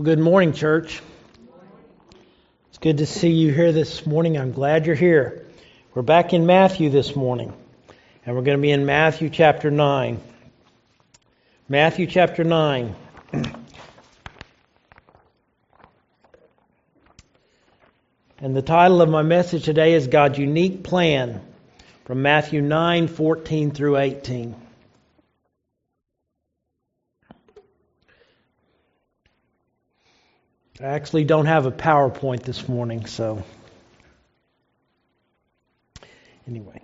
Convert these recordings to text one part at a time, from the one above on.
Well, good morning, church. It's good to see you here this morning. I'm glad you're here. We're back in Matthew this morning, and we're going to be in Matthew chapter 9. Matthew chapter 9. and the title of my message today is God's Unique Plan from Matthew 9 14 through 18. I actually don't have a PowerPoint this morning, so anyway.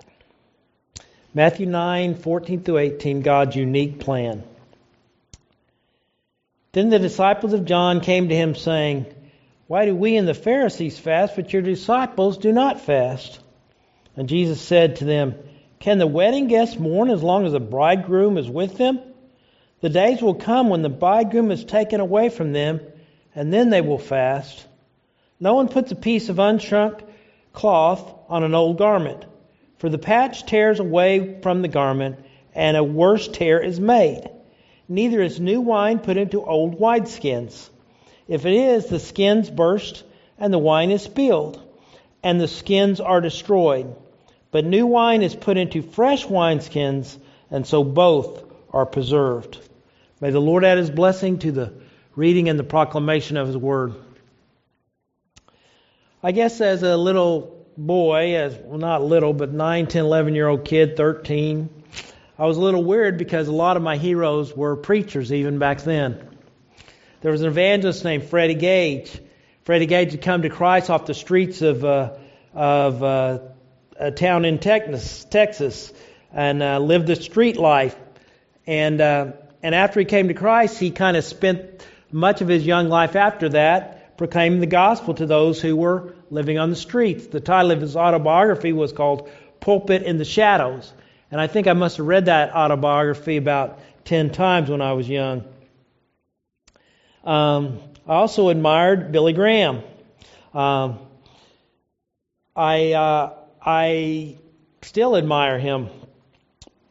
Matthew 9, 14 through 18, God's unique plan. Then the disciples of John came to him, saying, Why do we and the Pharisees fast, but your disciples do not fast? And Jesus said to them, Can the wedding guests mourn as long as the bridegroom is with them? The days will come when the bridegroom is taken away from them and then they will fast. No one puts a piece of unshrunk cloth on an old garment, for the patch tears away from the garment, and a worse tear is made. Neither is new wine put into old wineskins. If it is, the skins burst, and the wine is spilled, and the skins are destroyed. But new wine is put into fresh wineskins, and so both are preserved. May the Lord add his blessing to the reading and the proclamation of His Word. I guess as a little boy, as well, not little, but 9, 10, 11 year old kid, 13, I was a little weird because a lot of my heroes were preachers even back then. There was an evangelist named Freddie Gage. Freddie Gage had come to Christ off the streets of, uh, of uh, a town in Texas, Texas and uh, lived the street life. And, uh, and after he came to Christ, he kind of spent much of his young life after that proclaiming the gospel to those who were living on the streets. The title of his autobiography was called Pulpit in the Shadows. And I think I must have read that autobiography about 10 times when I was young. Um, I also admired Billy Graham. Um, I, uh, I still admire him.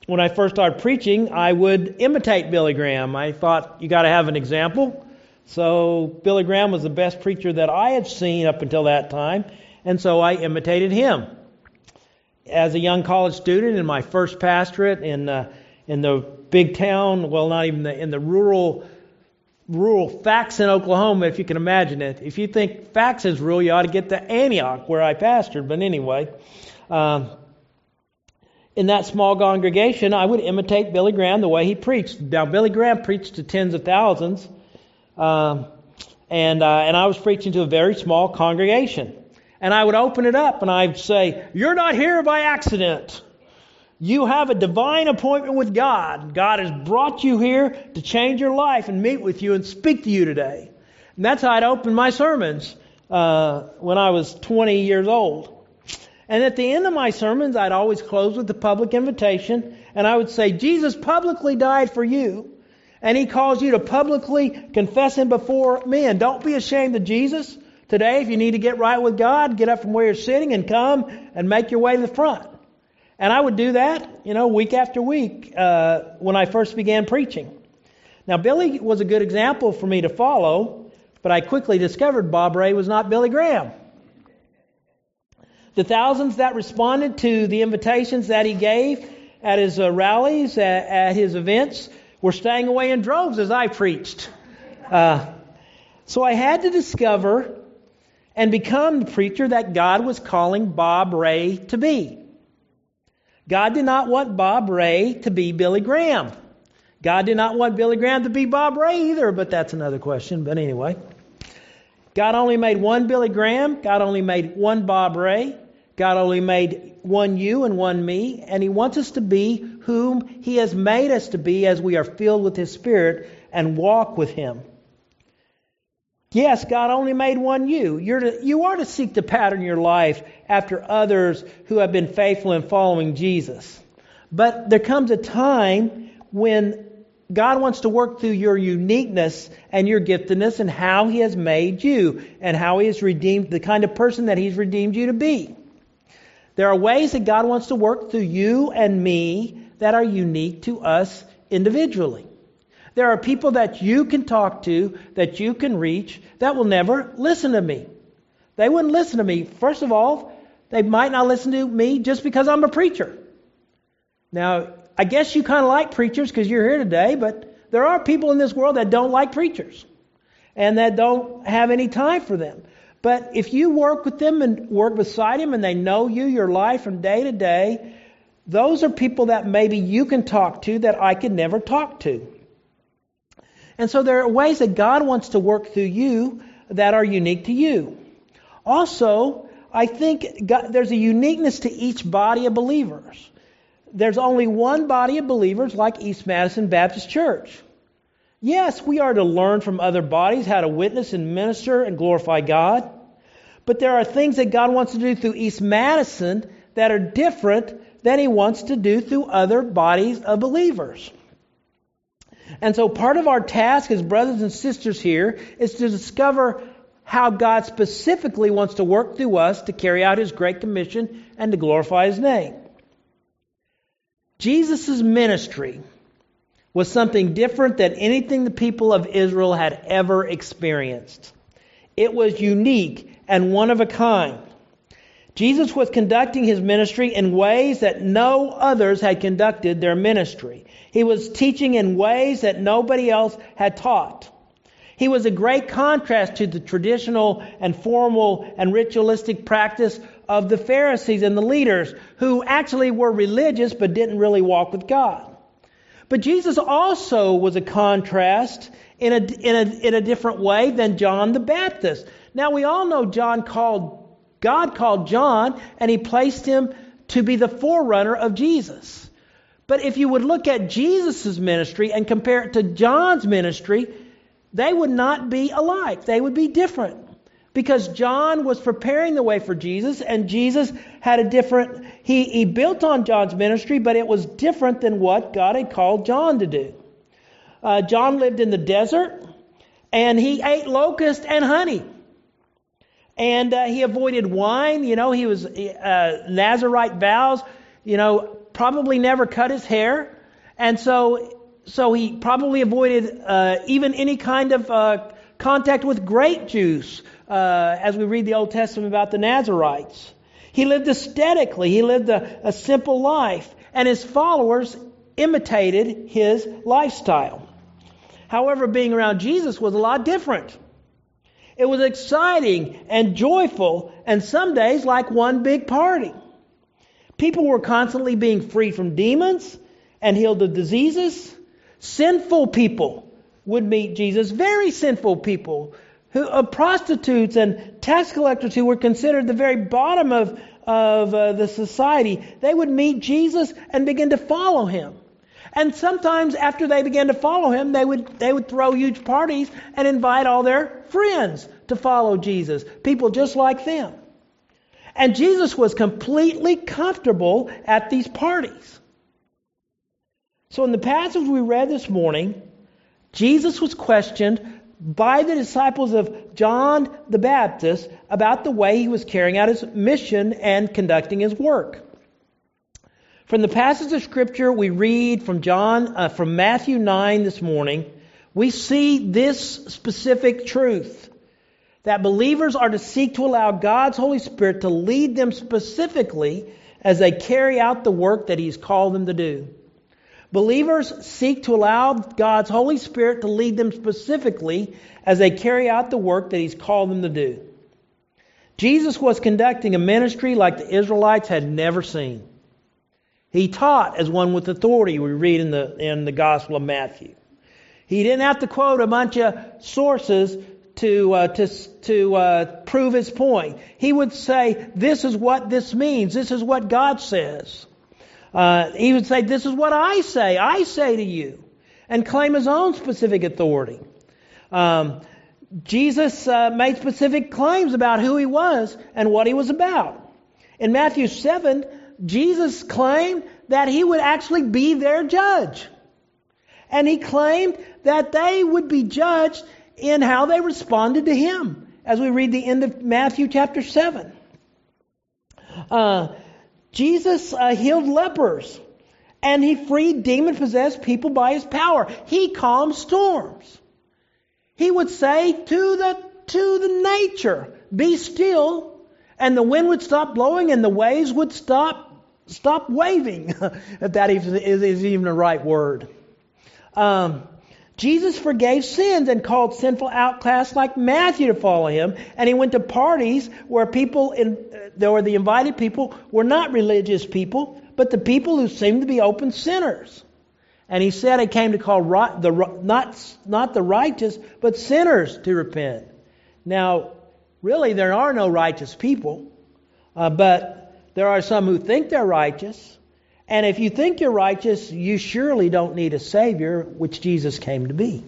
When I first started preaching, I would imitate Billy Graham. I thought you got to have an example. So Billy Graham was the best preacher that I had seen up until that time, and so I imitated him. As a young college student in my first pastorate in uh, in the big town, well, not even the, in the rural rural Faxon Oklahoma, if you can imagine it. If you think Fax is rural, you ought to get to Antioch, where I pastored. But anyway, um, in that small congregation, I would imitate Billy Graham the way he preached. Now, Billy Graham preached to tens of thousands. Um, and, uh, and I was preaching to a very small congregation. And I would open it up and I'd say, You're not here by accident. You have a divine appointment with God. God has brought you here to change your life and meet with you and speak to you today. And that's how I'd open my sermons uh, when I was 20 years old. And at the end of my sermons, I'd always close with the public invitation, and I would say, Jesus publicly died for you and he calls you to publicly confess him before men. Don't be ashamed of Jesus. Today, if you need to get right with God, get up from where you're sitting and come and make your way to the front. And I would do that, you know, week after week uh, when I first began preaching. Now, Billy was a good example for me to follow, but I quickly discovered Bob Ray was not Billy Graham. The thousands that responded to the invitations that he gave at his uh, rallies, at, at his events, were staying away in droves as I preached. Uh, so I had to discover and become the preacher that God was calling Bob Ray to be. God did not want Bob Ray to be Billy Graham. God did not want Billy Graham to be Bob Ray either, but that's another question. But anyway, God only made one Billy Graham. God only made one Bob Ray. God only made one you and one me, and He wants us to be whom He has made us to be as we are filled with His Spirit and walk with Him. Yes, God only made one you. You're to, you are to seek to pattern your life after others who have been faithful in following Jesus. But there comes a time when God wants to work through your uniqueness and your giftedness and how He has made you and how He has redeemed the kind of person that He's redeemed you to be. There are ways that God wants to work through you and me that are unique to us individually. There are people that you can talk to, that you can reach, that will never listen to me. They wouldn't listen to me. First of all, they might not listen to me just because I'm a preacher. Now, I guess you kind of like preachers because you're here today, but there are people in this world that don't like preachers and that don't have any time for them. But if you work with them and work beside them and they know you, your life from day to day, those are people that maybe you can talk to that I could never talk to. And so there are ways that God wants to work through you that are unique to you. Also, I think God, there's a uniqueness to each body of believers. There's only one body of believers like East Madison Baptist Church. Yes, we are to learn from other bodies how to witness and minister and glorify God. But there are things that God wants to do through East Madison that are different than He wants to do through other bodies of believers. And so part of our task as brothers and sisters here is to discover how God specifically wants to work through us to carry out His great commission and to glorify His name. Jesus' ministry was something different than anything the people of Israel had ever experienced. It was unique and one of a kind. Jesus was conducting his ministry in ways that no others had conducted their ministry. He was teaching in ways that nobody else had taught. He was a great contrast to the traditional and formal and ritualistic practice of the Pharisees and the leaders who actually were religious but didn't really walk with God. But Jesus also was a contrast in a, in a, in a different way than John the Baptist. Now we all know John called, God called John and he placed him to be the forerunner of Jesus. But if you would look at Jesus' ministry and compare it to John's ministry, they would not be alike. They would be different. Because John was preparing the way for Jesus, and Jesus had a different, he, he built on John's ministry, but it was different than what God had called John to do. Uh, John lived in the desert, and he ate locust and honey. And uh, he avoided wine. You know, he was uh, Nazarite vows. You know, probably never cut his hair, and so so he probably avoided uh, even any kind of uh, contact with grape juice, uh, as we read the Old Testament about the Nazarites. He lived aesthetically. He lived a, a simple life, and his followers imitated his lifestyle. However, being around Jesus was a lot different. It was exciting and joyful, and some days like one big party. People were constantly being freed from demons and healed of diseases. Sinful people would meet Jesus, very sinful people, who, uh, prostitutes and tax collectors who were considered the very bottom of, of uh, the society. They would meet Jesus and begin to follow him. And sometimes after they began to follow him, they would, they would throw huge parties and invite all their friends to follow Jesus, people just like them. And Jesus was completely comfortable at these parties. So, in the passage we read this morning, Jesus was questioned by the disciples of John the Baptist about the way he was carrying out his mission and conducting his work. From the passage of Scripture we read from John, uh, from Matthew 9 this morning, we see this specific truth that believers are to seek to allow God's Holy Spirit to lead them specifically as they carry out the work that He's called them to do. Believers seek to allow God's Holy Spirit to lead them specifically as they carry out the work that He's called them to do. Jesus was conducting a ministry like the Israelites had never seen. He taught as one with authority, we read in the, in the Gospel of Matthew. He didn't have to quote a bunch of sources to, uh, to, to uh, prove his point. He would say, This is what this means. This is what God says. Uh, he would say, This is what I say. I say to you. And claim his own specific authority. Um, Jesus uh, made specific claims about who he was and what he was about. In Matthew 7, Jesus claimed that he would actually be their judge. And he claimed that they would be judged in how they responded to him, as we read the end of Matthew chapter 7. Uh, Jesus uh, healed lepers, And he freed demon possessed people by his power. He calmed storms. He would say to the, to the nature, be still, and the wind would stop blowing and the waves would stop, stop waving. if that is, even the right word. Um, Jesus forgave sins and called sinful outcasts like Matthew to follow him. And he went to parties where people, in, there were the invited people, were not religious people, but the people who seemed to be open sinners. And he said he came to call right, the, not, not the righteous, but sinners to repent. Now, really, there are no righteous people, uh, but there are some who think they're righteous. And if you think you're righteous, you surely don't need a Savior, which Jesus came to be.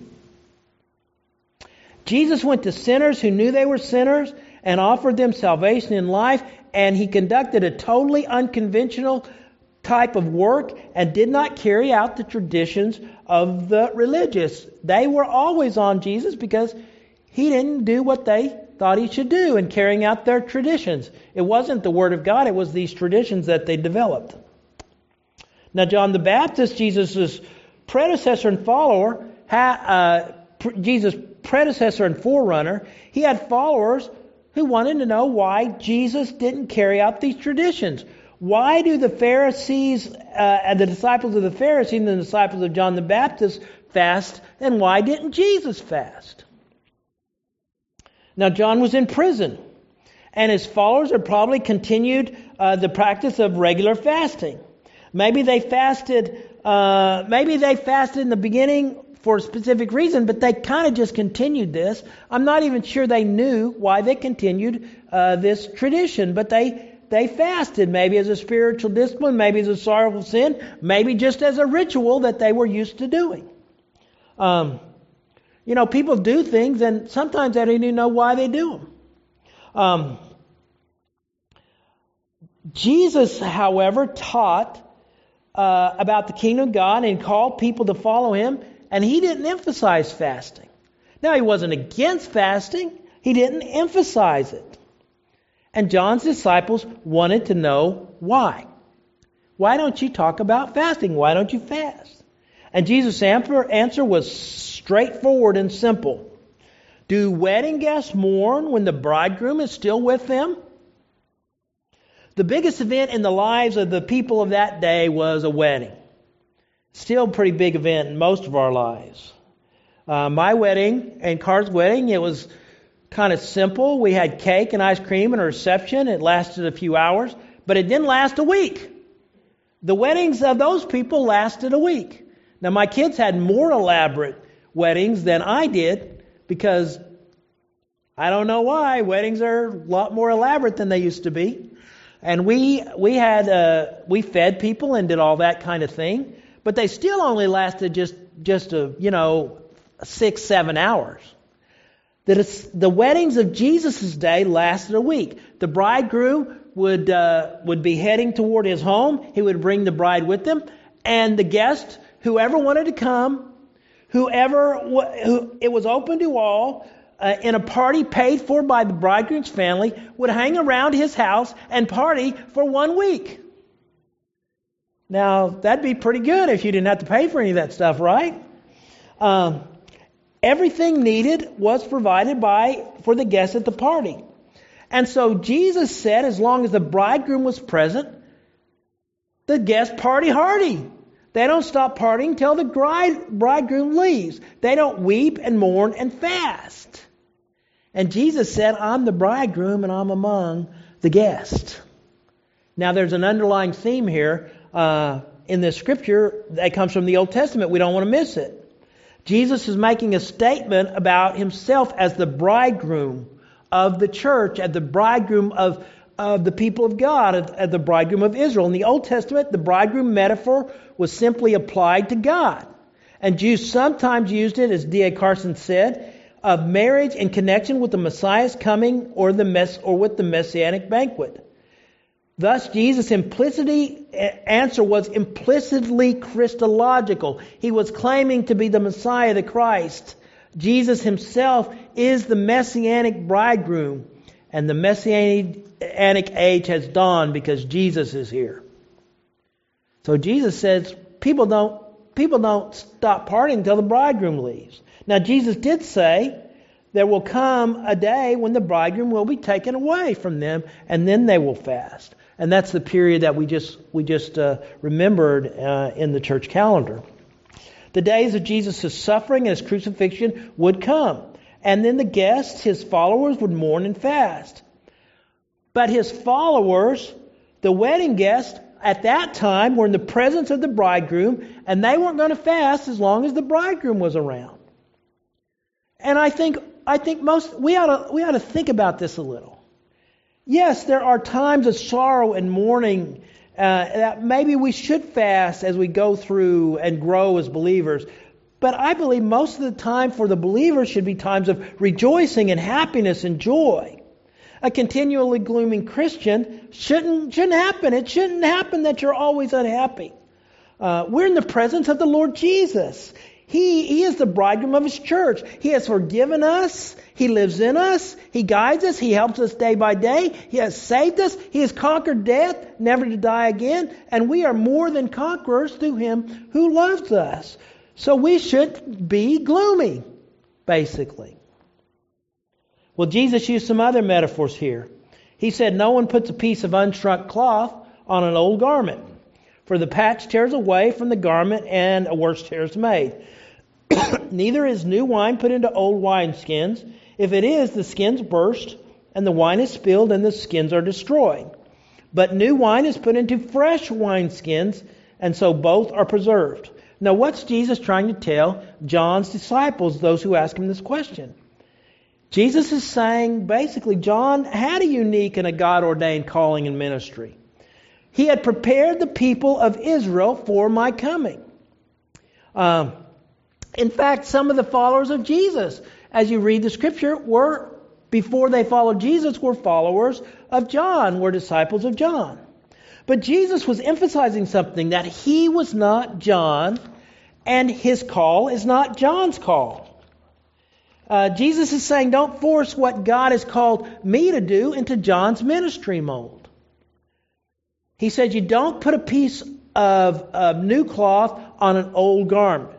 Jesus went to sinners who knew they were sinners and offered them salvation in life, and he conducted a totally unconventional type of work and did not carry out the traditions of the religious. They were always on Jesus because he didn't do what they thought he should do in carrying out their traditions. It wasn't the Word of God, it was these traditions that they developed. Now, John the Baptist, Jesus' predecessor and follower, uh, Jesus' predecessor and forerunner, he had followers who wanted to know why Jesus didn't carry out these traditions. Why do the Pharisees uh, and the disciples of the Pharisees and the disciples of John the Baptist fast, and why didn't Jesus fast? Now, John was in prison, and his followers had probably continued uh, the practice of regular fasting. Maybe they fasted. Uh, maybe they fasted in the beginning for a specific reason, but they kind of just continued this. I'm not even sure they knew why they continued uh, this tradition, but they they fasted, maybe as a spiritual discipline, maybe as a sorrowful sin, maybe just as a ritual that they were used to doing. Um, you know, people do things, and sometimes they don't even know why they do them. Um, Jesus, however, taught uh, about the kingdom of God and called people to follow him, and he didn't emphasize fasting. Now, he wasn't against fasting, he didn't emphasize it. And John's disciples wanted to know why. Why don't you talk about fasting? Why don't you fast? And Jesus' answer was straightforward and simple. Do wedding guests mourn when the bridegroom is still with them? The biggest event in the lives of the people of that day was a wedding. Still a pretty big event in most of our lives. Uh, my wedding and Car's wedding, it was kind of simple. We had cake and ice cream and a reception. It lasted a few hours, but it didn't last a week. The weddings of those people lasted a week. Now, my kids had more elaborate weddings than I did because I don't know why. Weddings are a lot more elaborate than they used to be. And we, we had, uh, we fed people and did all that kind of thing, but they still only lasted just, just a, you know, six, seven hours. The, the weddings of Jesus' day lasted a week. The bridegroom would, uh, would be heading toward his home. He would bring the bride with him. And the guest, whoever wanted to come, whoever, who, it was open to all, uh, in a party paid for by the bridegroom's family, would hang around his house and party for one week. Now, that'd be pretty good if you didn't have to pay for any of that stuff, right? Um, Everything needed was provided by for the guests at the party. And so Jesus said, as long as the bridegroom was present, the guests party hardy. They don't stop partying till the bride, bridegroom leaves. They don't weep and mourn and fast. And Jesus said, I'm the bridegroom and I'm among the guests. Now, there's an underlying theme here uh, in this scripture that comes from the Old Testament. We don't want to miss it. Jesus is making a statement about himself as the bridegroom of the church, as the bridegroom of, of the people of God, of the bridegroom of Israel. In the Old Testament, the bridegroom metaphor was simply applied to God. And Jews sometimes used it, as D.A. Carson said, of marriage in connection with the Messiah's coming or the mess or with the messianic banquet. Thus, Jesus' implicity answer was implicitly Christological. He was claiming to be the Messiah, the Christ. Jesus himself is the messianic bridegroom, and the messianic age has dawned because Jesus is here. So Jesus says people don't people don't stop partying until the bridegroom leaves. Now Jesus did say there will come a day when the bridegroom will be taken away from them, and then they will fast. And that's the period that we just we just uh, remembered uh, in the church calendar. The days of Jesus' suffering and his crucifixion would come, and then the guests, his followers, would mourn and fast. But his followers, the wedding guests, at that time were in the presence of the bridegroom, and they weren't going to fast as long as the bridegroom was around. And I think I think most we ought to we ought to think about this a little. Yes, there are times of sorrow and mourning uh, that maybe we should fast as we go through and grow as believers. But I believe most of the time for the believer should be times of rejoicing and happiness and joy. A continually glooming Christian shouldn't shouldn't happen. It shouldn't happen that you're always unhappy. Uh, we're in the presence of the Lord Jesus. He, he is the bridegroom of his church. He has forgiven us. He lives in us. He guides us. He helps us day by day. He has saved us. He has conquered death, never to die again. And we are more than conquerors through him who loves us. So we should be gloomy, basically. Well, Jesus used some other metaphors here. He said, No one puts a piece of unshrunk cloth on an old garment, for the patch tears away from the garment and a worse tear is made. Neither is new wine put into old wineskins. If it is, the skins burst, and the wine is spilled, and the skins are destroyed. But new wine is put into fresh wineskins, and so both are preserved. Now, what's Jesus trying to tell John's disciples, those who ask him this question? Jesus is saying basically, John had a unique and a God ordained calling and ministry. He had prepared the people of Israel for my coming. Um, in fact, some of the followers of Jesus, as you read the scripture, were, before they followed Jesus, were followers of John, were disciples of John. But Jesus was emphasizing something that he was not John, and his call is not John's call. Uh, Jesus is saying, don't force what God has called me to do into John's ministry mold. He said, you don't put a piece of, of new cloth on an old garment.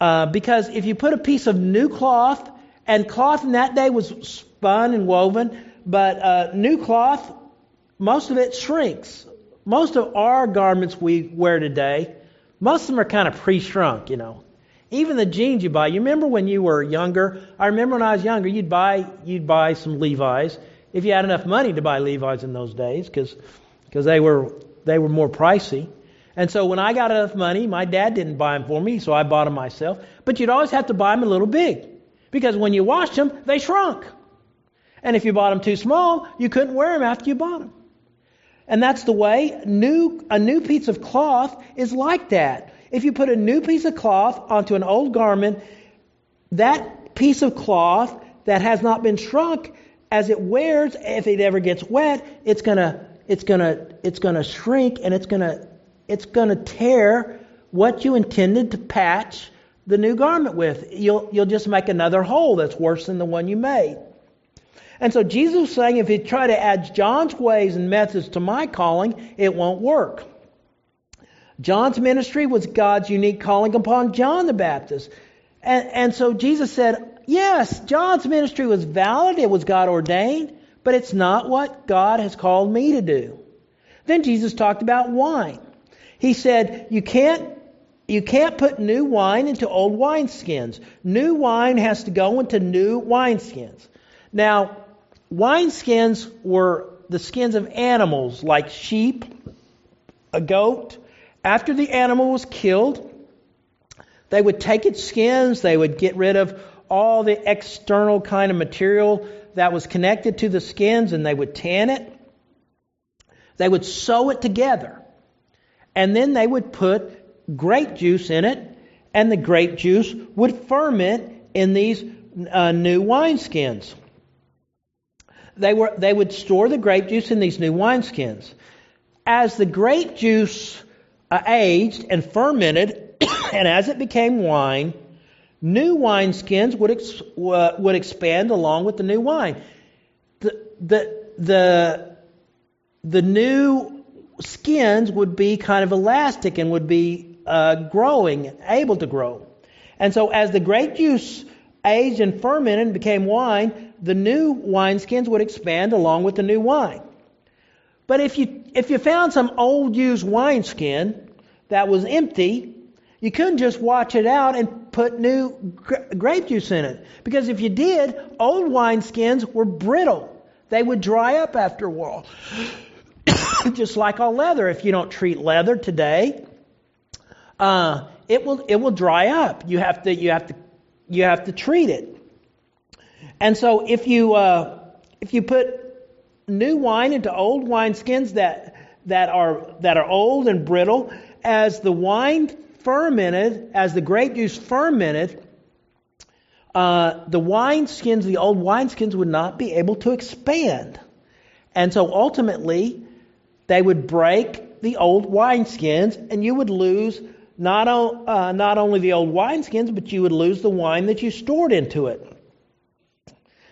Uh, because if you put a piece of new cloth, and cloth in that day was spun and woven, but uh, new cloth, most of it shrinks. Most of our garments we wear today, most of them are kind of pre-shrunk, you know. Even the jeans you buy. You remember when you were younger? I remember when I was younger, you'd buy you'd buy some Levi's if you had enough money to buy Levi's in those days, because because they were they were more pricey. And so when I got enough money, my dad didn't buy them for me, so I bought them myself. But you'd always have to buy them a little big. Because when you washed them, they shrunk. And if you bought them too small, you couldn't wear them after you bought them. And that's the way new, a new piece of cloth is like that. If you put a new piece of cloth onto an old garment, that piece of cloth that has not been shrunk, as it wears, if it ever gets wet, it's gonna, it's gonna, it's gonna shrink and it's gonna it's to tear what you intended to patch the new garment with. You'll, you'll just make another hole that's worse than the one you made. And so Jesus was saying if you try to add John's ways and methods to my calling, it won't work. John's ministry was God's unique calling upon John the Baptist. And, and so Jesus said, yes, John's ministry was valid, it was God ordained, but it's not what God has called me to do. Then Jesus talked about wine. He said, you can't you can't put new wine into old wineskins. New wine has to go into new wineskins. Now, wineskins were the skins of animals like sheep, a goat. After the animal was killed, they would take its skins, they would get rid of all the external kind of material that was connected to the skins, and they would tan it. They would sew it together and then they would put grape juice in it, and the grape juice would ferment in these uh, new wineskins. They, were, they would store the grape juice in these new wineskins. As the grape juice uh, aged and fermented, and as it became wine, new wineskins would, ex- uh, would expand along with the new wine. The, the, the, the new skins would be kind of elastic and would be uh, growing, able to grow. And so as the grape juice aged and fermented and became wine, the new wineskins would expand along with the new wine. But if you if you found some old used wineskin that was empty, you couldn't just watch it out and put new grape juice in it. Because if you did, old wineskins were brittle. They would dry up after a while. just like all leather. If you don't treat leather today, uh, it will it will dry up. You have to you have to you have to treat it. And so if you uh, if you put new wine into old wineskins that that are that are old and brittle, as the wine fermented, as the grape juice fermented, uh, the wineskins, the old wineskins, would not be able to expand, and so ultimately they would break the old wineskins, and you would lose not, uh, not only the old wineskins, but you would lose the wine that you stored into it.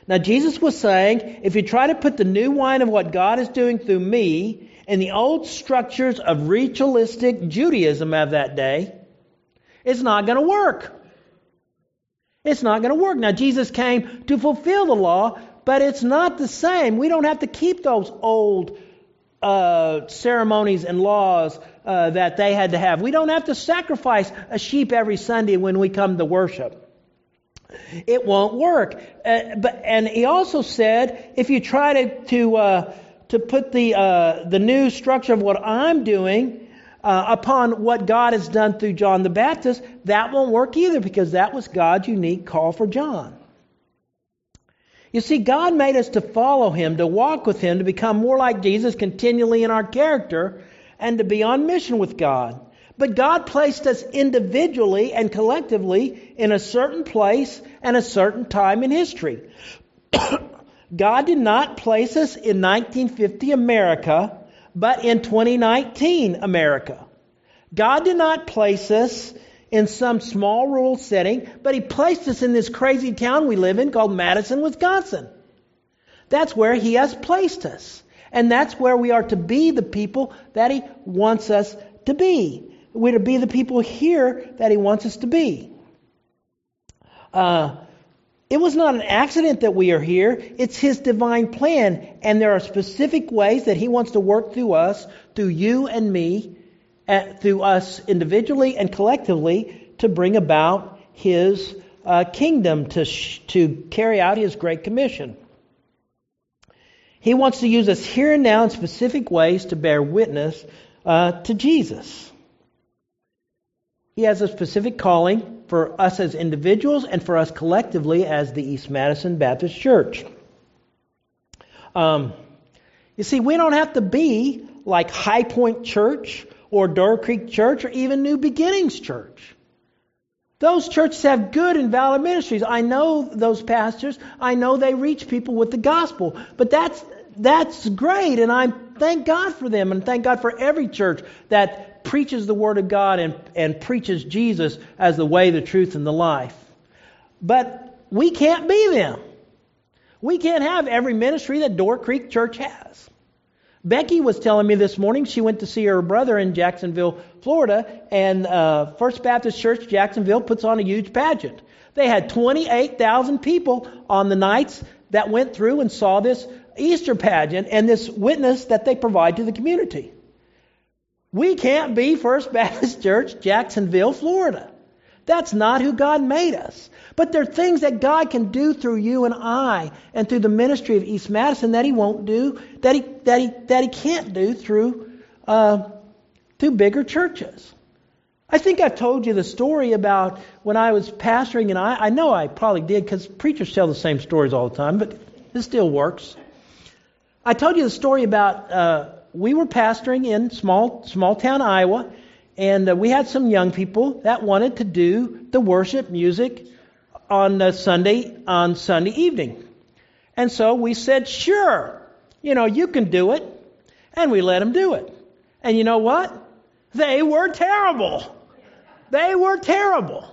Now, Jesus was saying, if you try to put the new wine of what God is doing through me in the old structures of ritualistic Judaism of that day, it's not going to work. It's not going to work. Now, Jesus came to fulfill the law, but it's not the same. We don't have to keep those old uh, ceremonies and laws uh, that they had to have. We don't have to sacrifice a sheep every Sunday when we come to worship. It won't work. Uh, but and he also said, if you try to to uh, to put the uh, the new structure of what I'm doing uh, upon what God has done through John the Baptist, that won't work either because that was God's unique call for John. You see, God made us to follow Him, to walk with Him, to become more like Jesus continually in our character, and to be on mission with God. But God placed us individually and collectively in a certain place and a certain time in history. God did not place us in 1950 America, but in 2019 America. God did not place us in some small rural setting, but He placed us in this crazy town we live in called Madison, Wisconsin. That's where He has placed us. And that's where we are to be the people that He wants us to be. We're to be the people here that He wants us to be. Uh, it was not an accident that we are here. It's His divine plan. And there are specific ways that He wants to work through us, through you and me, through us individually and collectively, to bring about His uh, kingdom, to, sh- to carry out His great commission. He wants to use us here and now in specific ways to bear witness uh, to Jesus. He has a specific calling for us as individuals and for us collectively as the East Madison Baptist Church. Um, you see, we don't have to be like High Point Church or Door Creek Church or even New Beginnings Church. Those churches have good and valid ministries. I know those pastors. I know they reach people with the gospel. But that's that's great, and I thank God for them, and thank God for every church that preaches the Word of God and, and preaches Jesus as the way, the truth, and the life. But we can't be them. We can't have every ministry that Door Creek Church has. Becky was telling me this morning she went to see her brother in Jacksonville, Florida, and uh, First Baptist Church Jacksonville puts on a huge pageant. They had 28,000 people on the nights that went through and saw this Easter pageant and this witness that they provide to the community. We can't be First Baptist Church, Jacksonville, Florida. That's not who God made us. But there are things that God can do through you and I and through the ministry of East Madison that He won't do, that He, that He, that he can't do through, uh, through bigger churches. I think I've told you the story about when I was pastoring, and I, I know I probably did because preachers tell the same stories all the time, but it still works. I told you the story about uh, we were pastoring in small small town Iowa, and uh, we had some young people that wanted to do the worship music on uh, Sunday on Sunday evening, and so we said, "Sure, you know you can do it," and we let them do it. And you know what? They were terrible. They were terrible.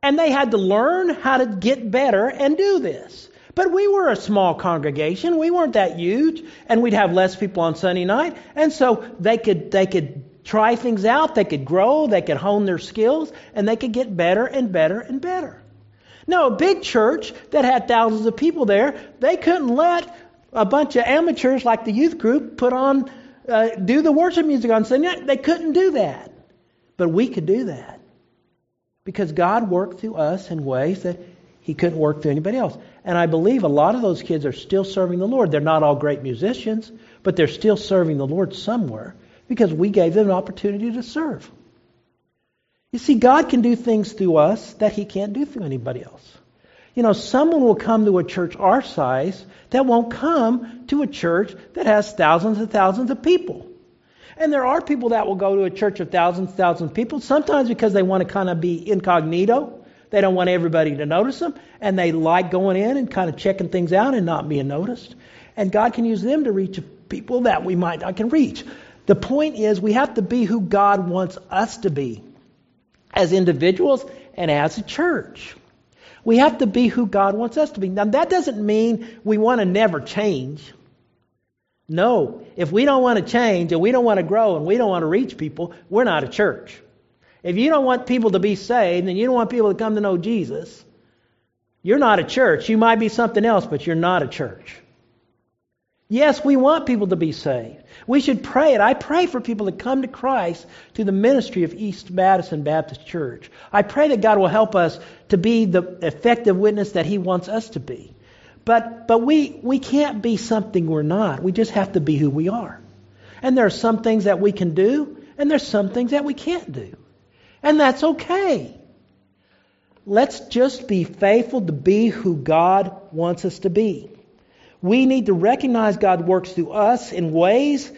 And they had to learn how to get better and do this. But we were a small congregation. We weren't that huge, and we'd have less people on Sunday night. And so they could they could try things out, they could grow, they could hone their skills, and they could get better and better and better. No, a big church that had thousands of people there, they couldn't let a bunch of amateurs like the youth group put on uh, do the worship music on Sunday night. They couldn't do that. But we could do that. Because God worked through us in ways that he couldn't work through anybody else. And I believe a lot of those kids are still serving the Lord. They're not all great musicians, but they're still serving the Lord somewhere because we gave them an opportunity to serve. You see, God can do things through us that He can't do through anybody else. You know, someone will come to a church our size that won't come to a church that has thousands and thousands of people. And there are people that will go to a church of thousands, and thousands of people, sometimes because they want to kind of be incognito they don't want everybody to notice them, and they like going in and kind of checking things out and not being noticed. And God can use them to reach people that we might not can reach. The point is, we have to be who God wants us to be as individuals and as a church. We have to be who God wants us to be. Now, that doesn't mean we want to never change. No, if we don't want to change and we don't want to grow and we don't want to reach people, we're not a church. If you don't want people to be saved and you don't want people to come to know Jesus, you're not a church. You might be something else, but you're not a church. Yes, we want people to be saved. We should pray it. I pray for people to come to Christ through the ministry of East Madison Baptist Church. I pray that God will help us to be the effective witness that He wants us to be. But, but we, we can't be something we're not. We just have to be who we are. And there are some things that we can do, and there's some things that we can't do. And that's okay. Let's just be faithful to be who God wants us to be. We need to recognize God works through us in ways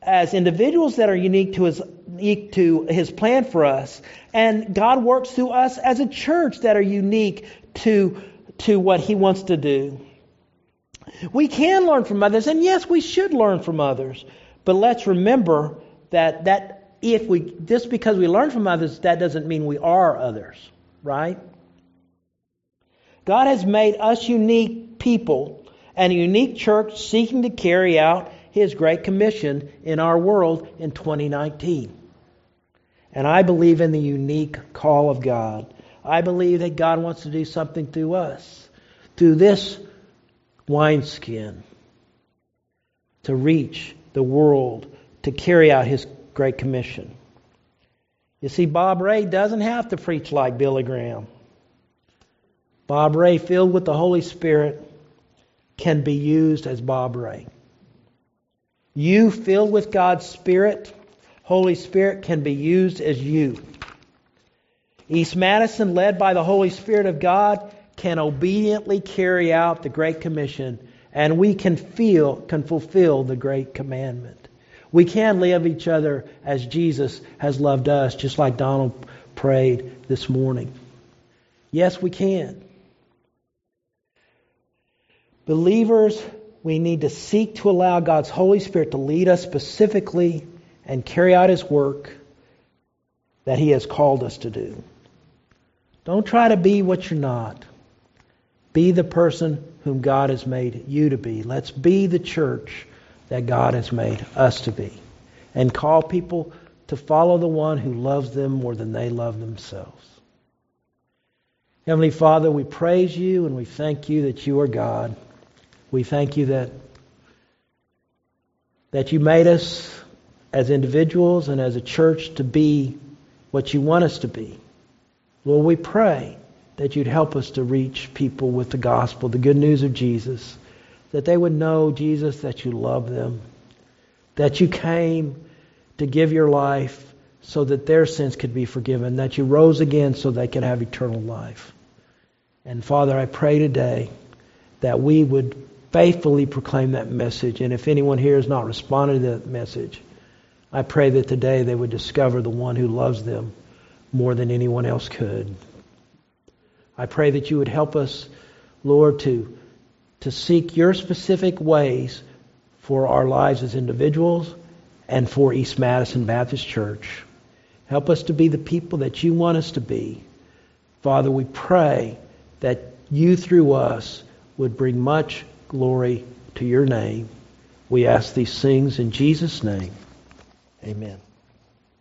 as individuals that are unique to his unique to his plan for us and God works through us as a church that are unique to to what he wants to do. We can learn from others and yes we should learn from others but let's remember that that if we just because we learn from others, that doesn't mean we are others, right? God has made us unique people and a unique church seeking to carry out His Great Commission in our world in 2019. And I believe in the unique call of God. I believe that God wants to do something through us, through this wineskin, to reach the world, to carry out His Great Commission. You see, Bob Ray doesn't have to preach like Billy Graham. Bob Ray, filled with the Holy Spirit, can be used as Bob Ray. You, filled with God's Spirit, Holy Spirit, can be used as you. East Madison, led by the Holy Spirit of God, can obediently carry out the Great Commission, and we can feel, can fulfill the Great Commandment. We can love each other as Jesus has loved us, just like Donald prayed this morning. Yes, we can. Believers, we need to seek to allow God's Holy Spirit to lead us specifically and carry out His work that He has called us to do. Don't try to be what you're not. Be the person whom God has made you to be. Let's be the church that God has made us to be. And call people to follow the one who loves them more than they love themselves. Heavenly Father, we praise you and we thank you that you are God. We thank you that, that you made us as individuals and as a church to be what you want us to be. Lord, we pray that you'd help us to reach people with the gospel, the good news of Jesus that they would know, Jesus, that you love them, that you came to give your life so that their sins could be forgiven, that you rose again so they could have eternal life. And Father, I pray today that we would faithfully proclaim that message. And if anyone here has not responded to that message, I pray that today they would discover the one who loves them more than anyone else could. I pray that you would help us, Lord, to to seek your specific ways for our lives as individuals and for East Madison Baptist Church. Help us to be the people that you want us to be. Father, we pray that you through us would bring much glory to your name. We ask these things in Jesus' name. Amen.